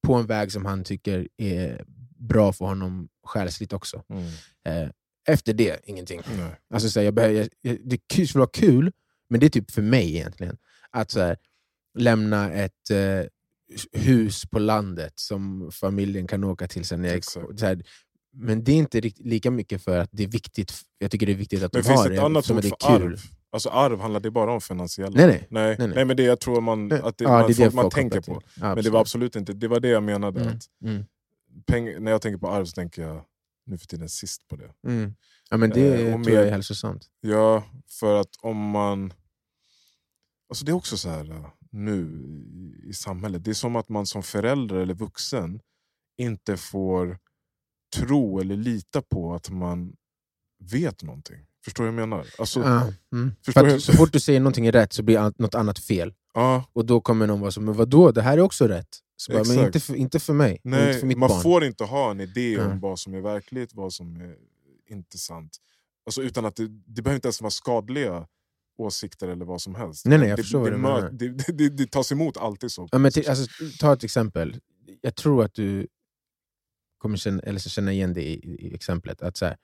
På en väg som han tycker är bra för honom själsligt också. Mm. Eh, efter det, ingenting. Nej. Alltså, så här, jag behöver, jag, det kul- skulle vara kul, men det är typ för mig egentligen. Att så här, lämna ett eh, hus på landet som familjen kan åka till sen. Jag, så här, men det är inte lika mycket för att det är viktigt. Jag tycker det är viktigt att Men de finns har det ett det, annat som ord det för är kul. arv? Alltså arv handlar det bara om finansiella? Nej, nej. Nej, nej, nej. men det jag tror man, att det, Ja, man, det är folk det man folk tänker på. Ja, Men det var absolut inte, det var det jag menade. Mm, Att mm, peng, när jag tänker på arv så tänker jag nu för tiden sist på det. mm. Ja, men det Eh, tror jag är hälsosamt. Ja, för att om man... Alltså det är också så här äh, nu i- samhället. Det är som att man som förälder eller vuxen inte får tro eller lita på att man vet någonting. Förstår du vad jag menar? Alltså, Ja, mm. Förstår För jag- så fort du säger någonting är rätt så blir något annat fel. ja, Och då kommer någon vara så, men vadå, det här är också rätt. Så bara, men inte för, inte för mig, och inte nej, för mitt man barn. får inte ha en idé om vad som är verkligt, vad som är inte sant. Alltså, utan att det, det behöver inte ens vara skadliga åsikter eller vad som helst. Nej, nej, jag det, förstår det, menar. det, det, det, det tas emot alltid så. Ja, men till, alltså, ta ett exempel. Jag tror att du kommer känna, eller så känna igen det i, i exemplet. Att så här,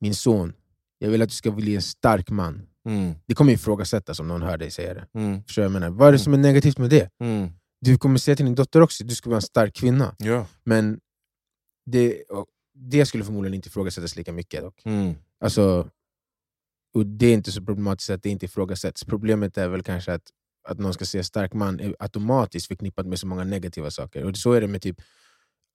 Min son, jag vill att du ska bli en stark man. Mm, Det kommer ifrågasättas om någon hör dig säga det. mm, Förstår jag menar? Vad är det som är negativt med det? mm. Du kommer säga till din dotter också du ska vara en stark kvinna. Ja. Men det, det skulle förmodligen inte ifrågasättas lika mycket. Dock. Mm. Alltså, och det är inte så problematiskt att det inte ifrågasätts. Problemet är väl kanske att, att någon ska säga stark man är automatiskt förknippat med så många negativa saker. Och så är det med typ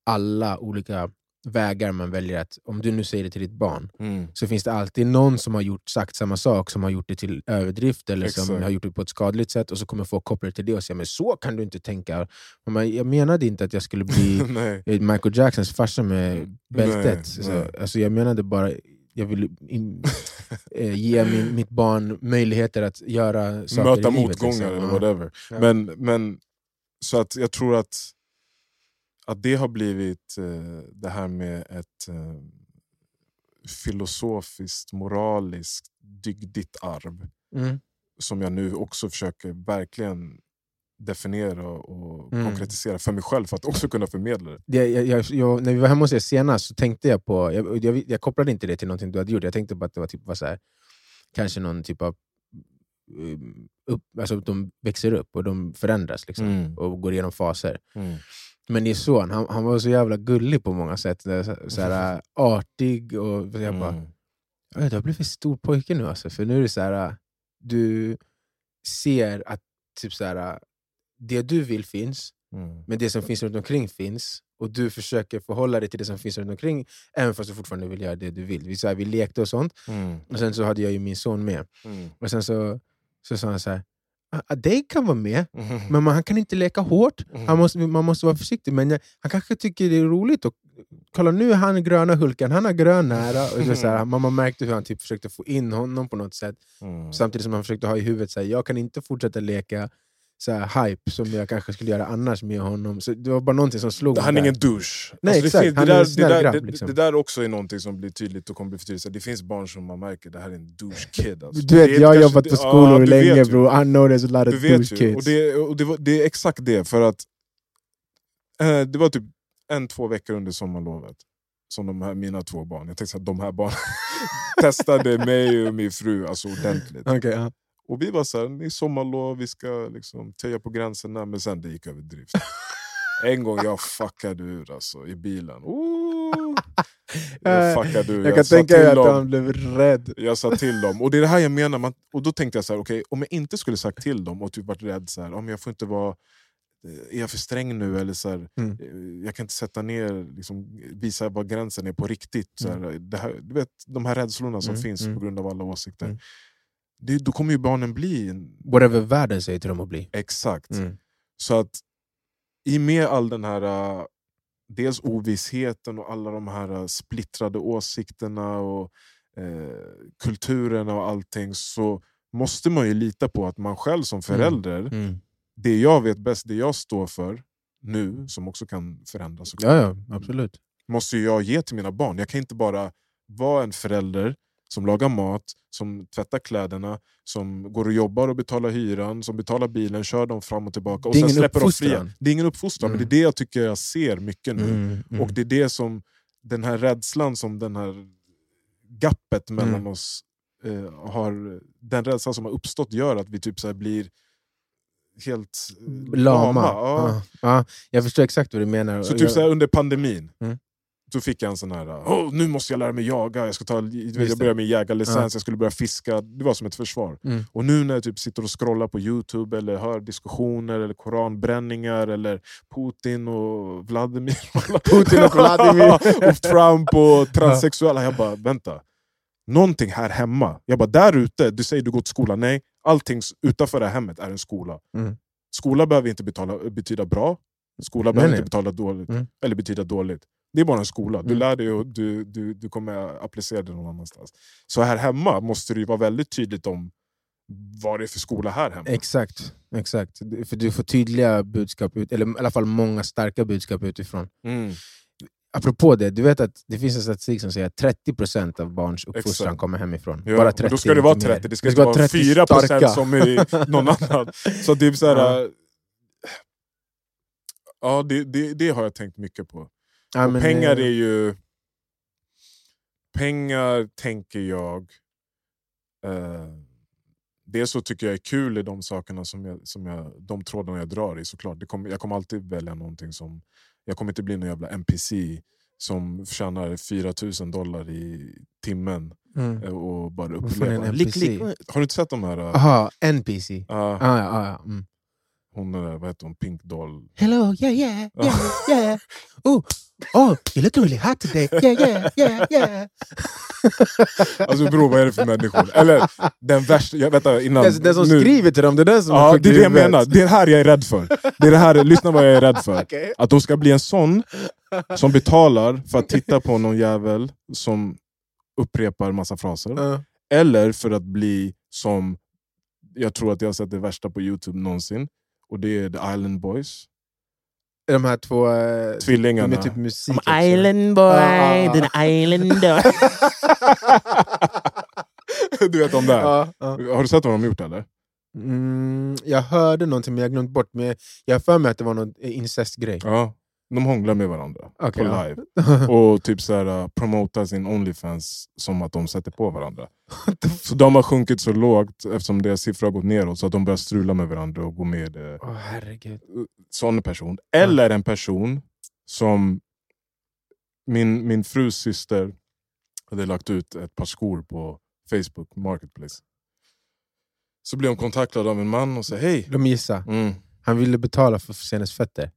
alla olika vägar man väljer. att Om du nu säger det till ditt barn, Mm. så finns det alltid någon som har gjort sagt samma sak, som har gjort det till överdrift eller som Exakt. har gjort det på ett skadligt sätt och så kommer folk koppla det till det och säga men så kan du inte tänka. Men jag menade inte att jag skulle bli. Eh, Michael Jacksons farsa med bältet. Nej, så, nej. Alltså, jag menade bara, jag vill in, eh, ge min, mitt barn möjligheter att göra saker Möta i livet. motgångar liksom. eller whatever. Ja. Men, men, så att jag tror att, att det har blivit eh, det här med ett eh, filosofiskt, moraliskt, dygdigt arv. Mm. Som jag nu också försöker verkligen definiera och Mm. konkretisera för mig själv för att också kunna förmedla det. Det, jag, jag, jag, när vi var hemma hos er senast så tänkte jag på, jag, kopplade inte det till någonting du hade gjort, jag tänkte bara att det var, typ, var så här, kanske någon typ av um, upp, alltså de växer upp och de förändras liksom, Mm. och går igenom faser. Men din son, han, han var så jävla gullig på många sätt. Så, så här, artig och jag bara, Mm. "Oj, du har blivit stor pojke nu alltså. För nu är det så här, du ser att typ så här, det du vill finns, Mm. men det som finns runt omkring finns. Och du försöker förhålla dig till det som finns runt omkring, även fast du fortfarande vill göra det du vill. Vi, så här, vi lekte och sånt, Mm. och sen så hade jag ju min son med. Mm. Och sen så, så sa han så här, "Ah, det kan vara med, Mm. men man, han kan inte leka hårt. Han måste, man måste vara försiktig, men jag, han kanske tycker det är roligt. Och, kolla nu är han gröna Hulken, han har grön nära. Och så, här, mamma märkte hur han typ försökte få in honom på något sätt. Mm. Samtidigt som han försökte ha i huvudet här, jag kan inte fortsätta leka så här, hype som jag kanske skulle göra annars med honom. Så det var bara någonting som slog Han är mig ingen douche. Nej, Alltså, exakt. det, finns, det, där, det, där, grabb, det, liksom. det där också är någonting som blir tydligt och kommer bli tydligt. Så Det finns barn som man märker det här är en douche kid. Alltså. Du vet, jag har jobbat på skolor du länge vet ju. bro, I know there's a lot of douche kids. Och, det, och det, var, det är exakt det, för att eh, det var typ en, två veckor under sommarlovet som de här, mina två barn, jag tänkte här, de här barnen testade mig och min fru alltså ordentligt. Okej, ja. Och vi var så här, det är sommarlov, vi ska liksom töja på gränserna, men sen det gick över drift. En gång jag fuckade ur alltså, i bilen. Oh, jag fuckade ur. Jag kan sa tänka mig att dem- han blev rädd. jag sa till dem, och det är det här jag menar, man, och då tänkte jag så här, okej, om jag inte skulle sagt till dem och typ varit rädd, så här, om jag får inte vara eh, är jag för sträng nu? Eller så här, Mm. eh, Jag kan inte sätta ner, liksom, visa var gränsen är på riktigt. Så här, det här, du vet, de här rädslorna som Mm, finns mm. på grund av alla åsikter. Mm. Det, då kommer ju barnen bli Whatever världen säger till dem att bli. exakt. Mm. Så att i med all den här uh, dels ovissheten och alla de här uh, splittrade åsikterna och uh, kulturerna och allting så måste man ju lita på att man själv som förälder, Mm. det jag vet bäst, det jag står för, nu, som också kan förändras. Ja, ja, absolut. måste jag ge till mina barn. Jag kan inte bara vara en förälder som lagar mat, som tvättar kläderna, som går och jobbar och betalar hyran, som betalar bilen, kör dem fram och tillbaka. Och sen släpper de fria. Det är ingen uppfostran, Mm. men det är det jag tycker jag ser mycket nu. Mm, mm. Och det är det som, den här rädslan som den här gappet mellan Mm. oss eh, har, den rädslan som har uppstått gör att vi typ så blir helt eh, Lama. Ja. Ja. Ja, jag förstår exakt vad du menar. Så typ så under pandemin, Mm. Så fick jag en sån här Åh, nu måste jag lära mig jaga, jag ska ta, jag det. börjar med jägarlicens, Ja. jag skulle börja fiska. Det var som ett försvar. Mm. Och nu när jag typ sitter och scrollar på Youtube eller hör diskussioner eller koranbränningar eller Putin och Vladimir Putin och Vladimir. och Trump och transsexuella. Jag bara, vänta. Någonting här hemma. Jag bara, där ute, du säger du går till skolan. Nej, allting utanför det här hemmet är en skola. Mm. Skola behöver inte betala, betyda bra. Skola Nej, behöver nej. inte betala dåligt. Mm. Eller betyda dåligt. Det är bara en skola. Du Mm. lär dig och du, du, du kommer applicera det någon annanstans. Så här hemma måste det ju vara väldigt tydligt om vad det är för skola här hemma. Exakt, exakt. För du får tydliga budskap, ut, eller i alla fall många starka budskap utifrån. Mm. Apropå det, du vet att det finns en statistik som säger att 30% av barns uppfostran Exakt. kommer hemifrån. Ja, Bara och 30, då ska det vara inte mer. 30, det ska inte vara 30 4% starka. som är någon annan. Så det är så här, Ja. ja, det, det, det har jag tänkt mycket på. Ja, men, pengar eh, är ju... Pengar tänker jag... Eh, det så tycker jag är kul i de sakerna som jag, som jag, de trådarna jag drar i såklart. Det kommer, jag kommer alltid välja någonting som... Jag kommer inte bli någon jävla NPC som tjänar 4000 dollar i timmen Mm. eh, och bara. NPC? Har du inte sett de här? eh, Aha, NPC. ja, Ah, ja, ah, ja. Mm. Hon, vad heter hon? Pink Doll. Hello, yeah, yeah, yeah, yeah. Oh, oh, you look really hot today. Yeah, yeah, yeah, yeah. Alltså bror, vad är det för människor? Eller den värsta... Jag, vänta, innan, Alltså, den som nu- skriver till dem, det är den som Ja, sjukt det är det jag menar. Det är det här jag är rädd för. Det är det här, lyssna vad jag är rädd för. Okej. Att de ska bli en sån som betalar för att titta på någon jävel som upprepar massa fraser. Ja. Eller för att bli som, jag tror att jag har sett det värsta på Youtube någonsin. Och det är The Island Boys. De här två eh, Tvillingarna. med typ musik. I'm island boy, Ah, ah, ah. den islander. du vet de där. Ja, ja. Har du sett vad de gjort eller? Mm, jag hörde någonting men jag glömt bort. Men jag- jag har för mig att det var någon incestgrej. Ja. De hånglar med varandra Okej, på ja. live. Och typ så här, uh, promotar sin Onlyfans som att de sätter på varandra. Så de har sjunkit så lågt eftersom deras siffror har gått neråt så att de börjar strula med varandra och gå med eh, Åh herregud. sån person. Eller en person som min, min frus syster hade lagt ut ett par skor på Facebook Marketplace. Så blev hon kontaktad av en man och sa hej. De gissar. Mm. Han ville betala för hennes fötter.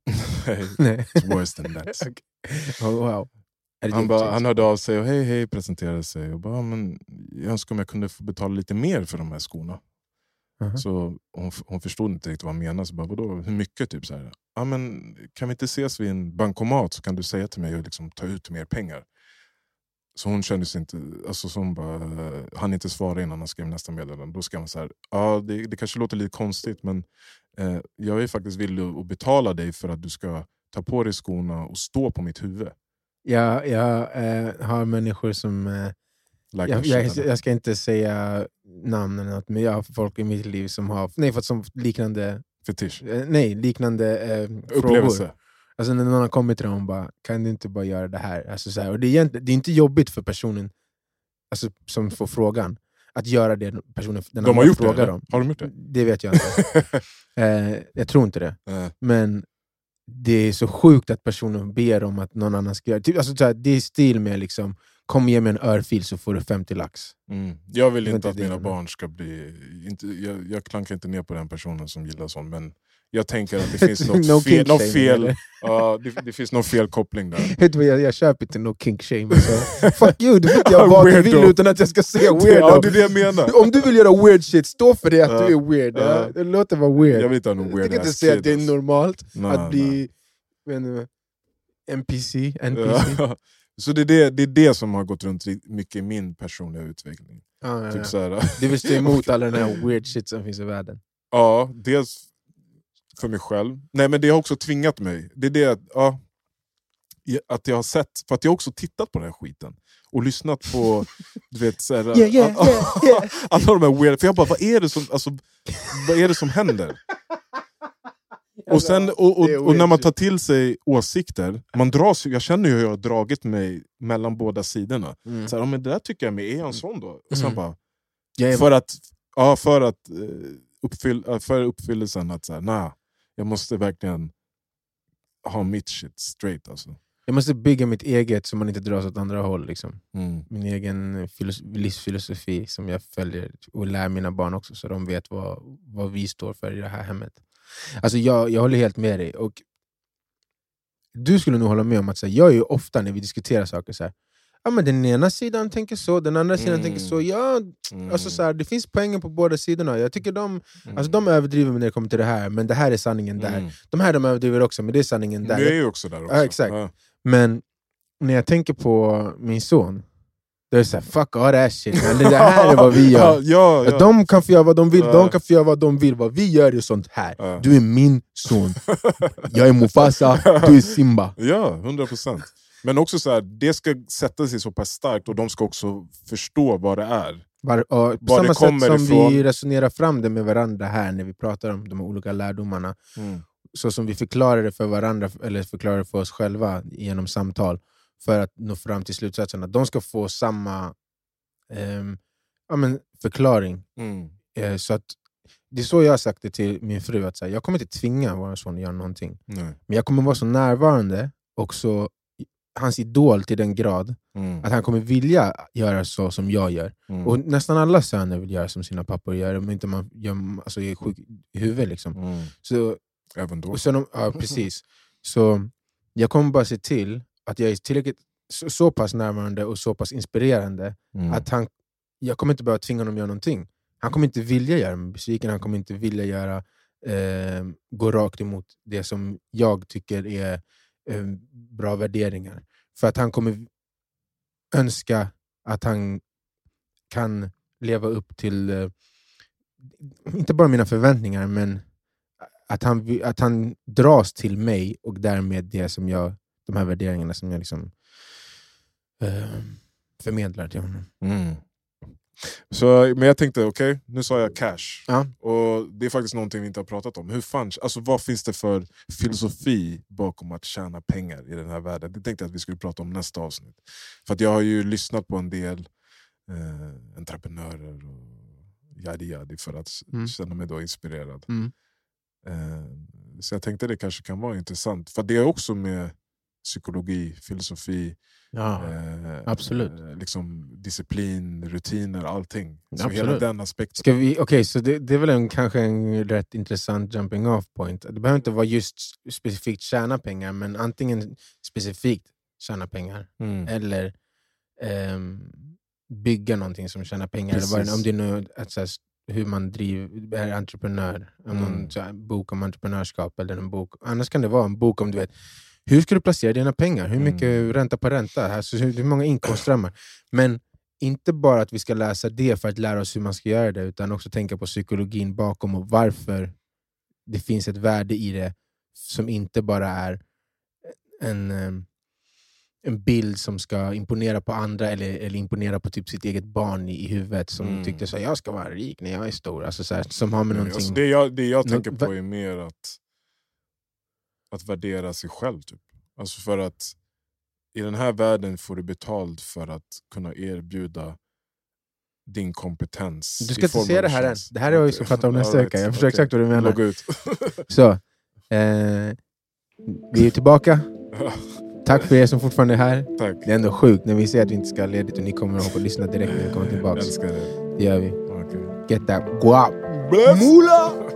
Nej. it's worse than that. Oh, wow. Han, bara, han hörde av sig och hej hej presenterade sig. Och bara, "Ja, men jag önskar om jag kunde få betala lite mer för de här skorna. Mhm. Så hon, hon förstod inte riktigt vad han menade. Så bara, Vadå, hur mycket? Typ så här. Ja, men, kan vi inte ses vid en bankomat så kan du säga till mig att liksom, ta ut mer pengar. Så hon kände sig inte, alltså så hon bara, han inte svara innan han skrev nästa meddelande. Då skrev han så här, ja det, det kanske låter lite konstigt men eh, jag är faktiskt villig att betala dig för att du ska ta på dig skorna och stå på mitt huvud. Jag, jag eh, har människor som... Eh, Like jag, jag, jag ska inte säga namn eller något, men jag har folk i mitt liv som har nej, fått som liknande, Fetisch. eh, nej, liknande eh, frågor. Upplevelse. Alltså när någon har kommit till dem och bara “kan du inte bara göra det här?” alltså, så här och det, är det är inte jobbigt för personen alltså, som får frågan att göra det personen den De har gjort det? frågar eller? om. Har de gjort det? Det vet jag inte. eh, jag tror inte det. Eh, Men det är så sjukt att personen ber om att någon annan ska göra typ, alltså, så här, Det är stil med liksom, “kom ge mig en örfil så får du 50 lax”. Mm. Jag vill Det inte inte att det mina barn ska bli... Inte, jag, jag klankar inte ner på den personen som gillar sånt, men jag tänker att det finns något No fel. Något fel ja, det, det finns någon fel koppling där. Vet jag, jag köper inte no kink shame. Alltså. Fuck you, du inte göra vad du vill utan att jag ska säga Ja, weirdo. det är det jag menar. Om du vill göra weird shit, stå för det att Ja. du är weird. Ja. Ja. Det låter vara weird. Jag vill inte ha någon Jag weird tänker inte ass säga att det är normalt Nej, att bli vet du, NPC. NPC. Ja. Så det är det, det är det som har gått runt mycket i min personliga utveckling. Ja, ja, Typ ja. så här, Du vill stå emot all den här weird shit som finns i världen. ja, dels för mig själv. Nej men det har också tvingat mig. Det är det att, ja, att jag har sett, för att jag har också tittat på den här skiten. Och lyssnat på du vet, så här, Yeah, yeah, all- yeah, yeah. alla de här weird... För jag bara, vad är det som, alltså, vad är det som händer? Och, sen, och, och, och när man tar till sig åsikter, man dras, jag känner ju hur jag har dragit mig mellan båda sidorna. Mm. Så här, men det där tycker jag med, är han sån då? Och sen Mm. bara, Jag för att, ja, för att eh, uppfyll, för uppfyllelsen att så här, nah, jag måste verkligen ha mitt shit straight alltså. Jag måste bygga mitt eget så man inte dras åt andra håll. Liksom. Mm. Min egen filos- livsfilosofi som jag följer och lär mina barn också så de vet vad, vad vi står för i det här hemmet. Alltså jag, jag håller helt med dig. Och du skulle nog hålla med om att så här, jag är ju ofta när vi diskuterar saker så här, ja, men den ena sidan tänker så, den andra sidan Mm. tänker så. Ja, Mm. alltså så här, det finns poänger på båda sidorna. Jag tycker de, Mm. alltså de överdriver när det kommer till det här, men det här är sanningen där. Mm. De här de överdriver också, men det är sanningen där. Det är ju också där också. Ja, exakt. Ja. Men när jag tänker på min son, då är det såhär, fuck all that shit. Man. Det här är vad vi gör. ja, ja. De kan få göra vad de vill, Ja. de kan få göra vad de vill. Vad vi gör är sånt här. Ja. Du är min son. Jag är Mufasa, du är Simba. Ja, 100 procent. Men också så här, det ska sätta sig så pass starkt och de ska också förstå vad det är. Var, på Var samma sätt som ifrån. vi resonerar fram det med varandra här när vi pratar om de olika lärdomarna, så som vi förklarar det för varandra, eller förklarar det för oss själva genom samtal, för att nå fram till slutsatsen att de ska få samma ehm, ja, men förklaring. Mm. Eh, så att, det är så jag har sagt det till min fru, att så här, jag kommer inte tvinga vår son att göra någonting. Nej. Men jag kommer vara så närvarande och så hans idol till den grad Mm. att han kommer vilja göra så som jag gör. Mm. Och nästan alla söner vill göra som sina pappor gör, om inte man gör, alltså, är sjuk i huvudet. Liksom. Mm. Så, Även då. och sen, ja, precis. Så jag kommer bara se till att jag är tillräckligt så, så pass närvarande och så pass inspirerande Mm. att han, jag kommer inte behöva tvinga honom att göra någonting. Han kommer inte vilja göra mig besviken, han kommer inte vilja göra, eh, gå rakt emot det som jag tycker är eh, bra värderingar. För att han kommer önska att han kan leva upp till, eh, inte bara mina förväntningar, men att han, att han dras till mig och därmed det som jag, de här värderingarna som jag liksom, eh, förmedlar till honom. Mm. Så, men jag tänkte, okej, nu sa jag cash. Ja. Och Det är faktiskt någonting vi inte har pratat om. Hur fan, alltså, vad finns det för filosofi bakom att tjäna pengar i den här världen? Det tänkte jag att vi skulle prata om nästa avsnitt. För att jag har ju lyssnat på en del eh, entreprenörer och yadi yadi för att Mm. känna mig då inspirerad. Mm. Eh, så jag tänkte det kanske kan vara intressant. För det är också med psykologi, filosofi, Ja. eh, absolut. eh, liksom disciplin, rutiner, allting. Så Absolut. hela den aspekten. Ska vi, okay, så det, det är väl en, kanske en rätt intressant jumping off point. Det behöver inte vara just specifikt tjäna pengar, men antingen specifikt tjäna pengar Mm. eller ehm, bygga någonting som tjänar pengar. Eller Precis. om det nu, att, så här, hur man driver, är entreprenör, om Mm. någon så här, bok om entreprenörskap eller en bok. Annars kan det vara en bok om du vet hur ska du placera dina pengar? Hur mycket Mm. ränta på ränta? Alltså, hur, många inkomstströmmar? Men inte bara att vi ska läsa det för att lära oss hur man ska göra det, utan också tänka på psykologin bakom och varför det finns ett värde i det som inte bara är en, em, en bild som ska imponera på andra eller, eller imponera på typ sitt eget barn i, i huvudet som Mm. tyckte att jag ska vara rik när jag är stor. Alltså, så här, som har med Nej, någonting... alltså, det, jag, det jag tänker på är mer att, att värdera sig själv. Typ. Alltså för att i den här världen får du betalt för att kunna erbjuda din kompetens. Du ska inte av det här än. Det här är vad vi prata om nästa vecka. Jag förstår Okej. exakt vad du menar. Logga ut. Så, eh, vi är tillbaka. Tack för er som fortfarande är här. Tack. Det är ändå sjukt när vi säger att vi inte ska ha ledigt och ni kommer att och lyssna direkt när vi kommer tillbaka. det. Det gör vi. Okej. Get that guap. Mula!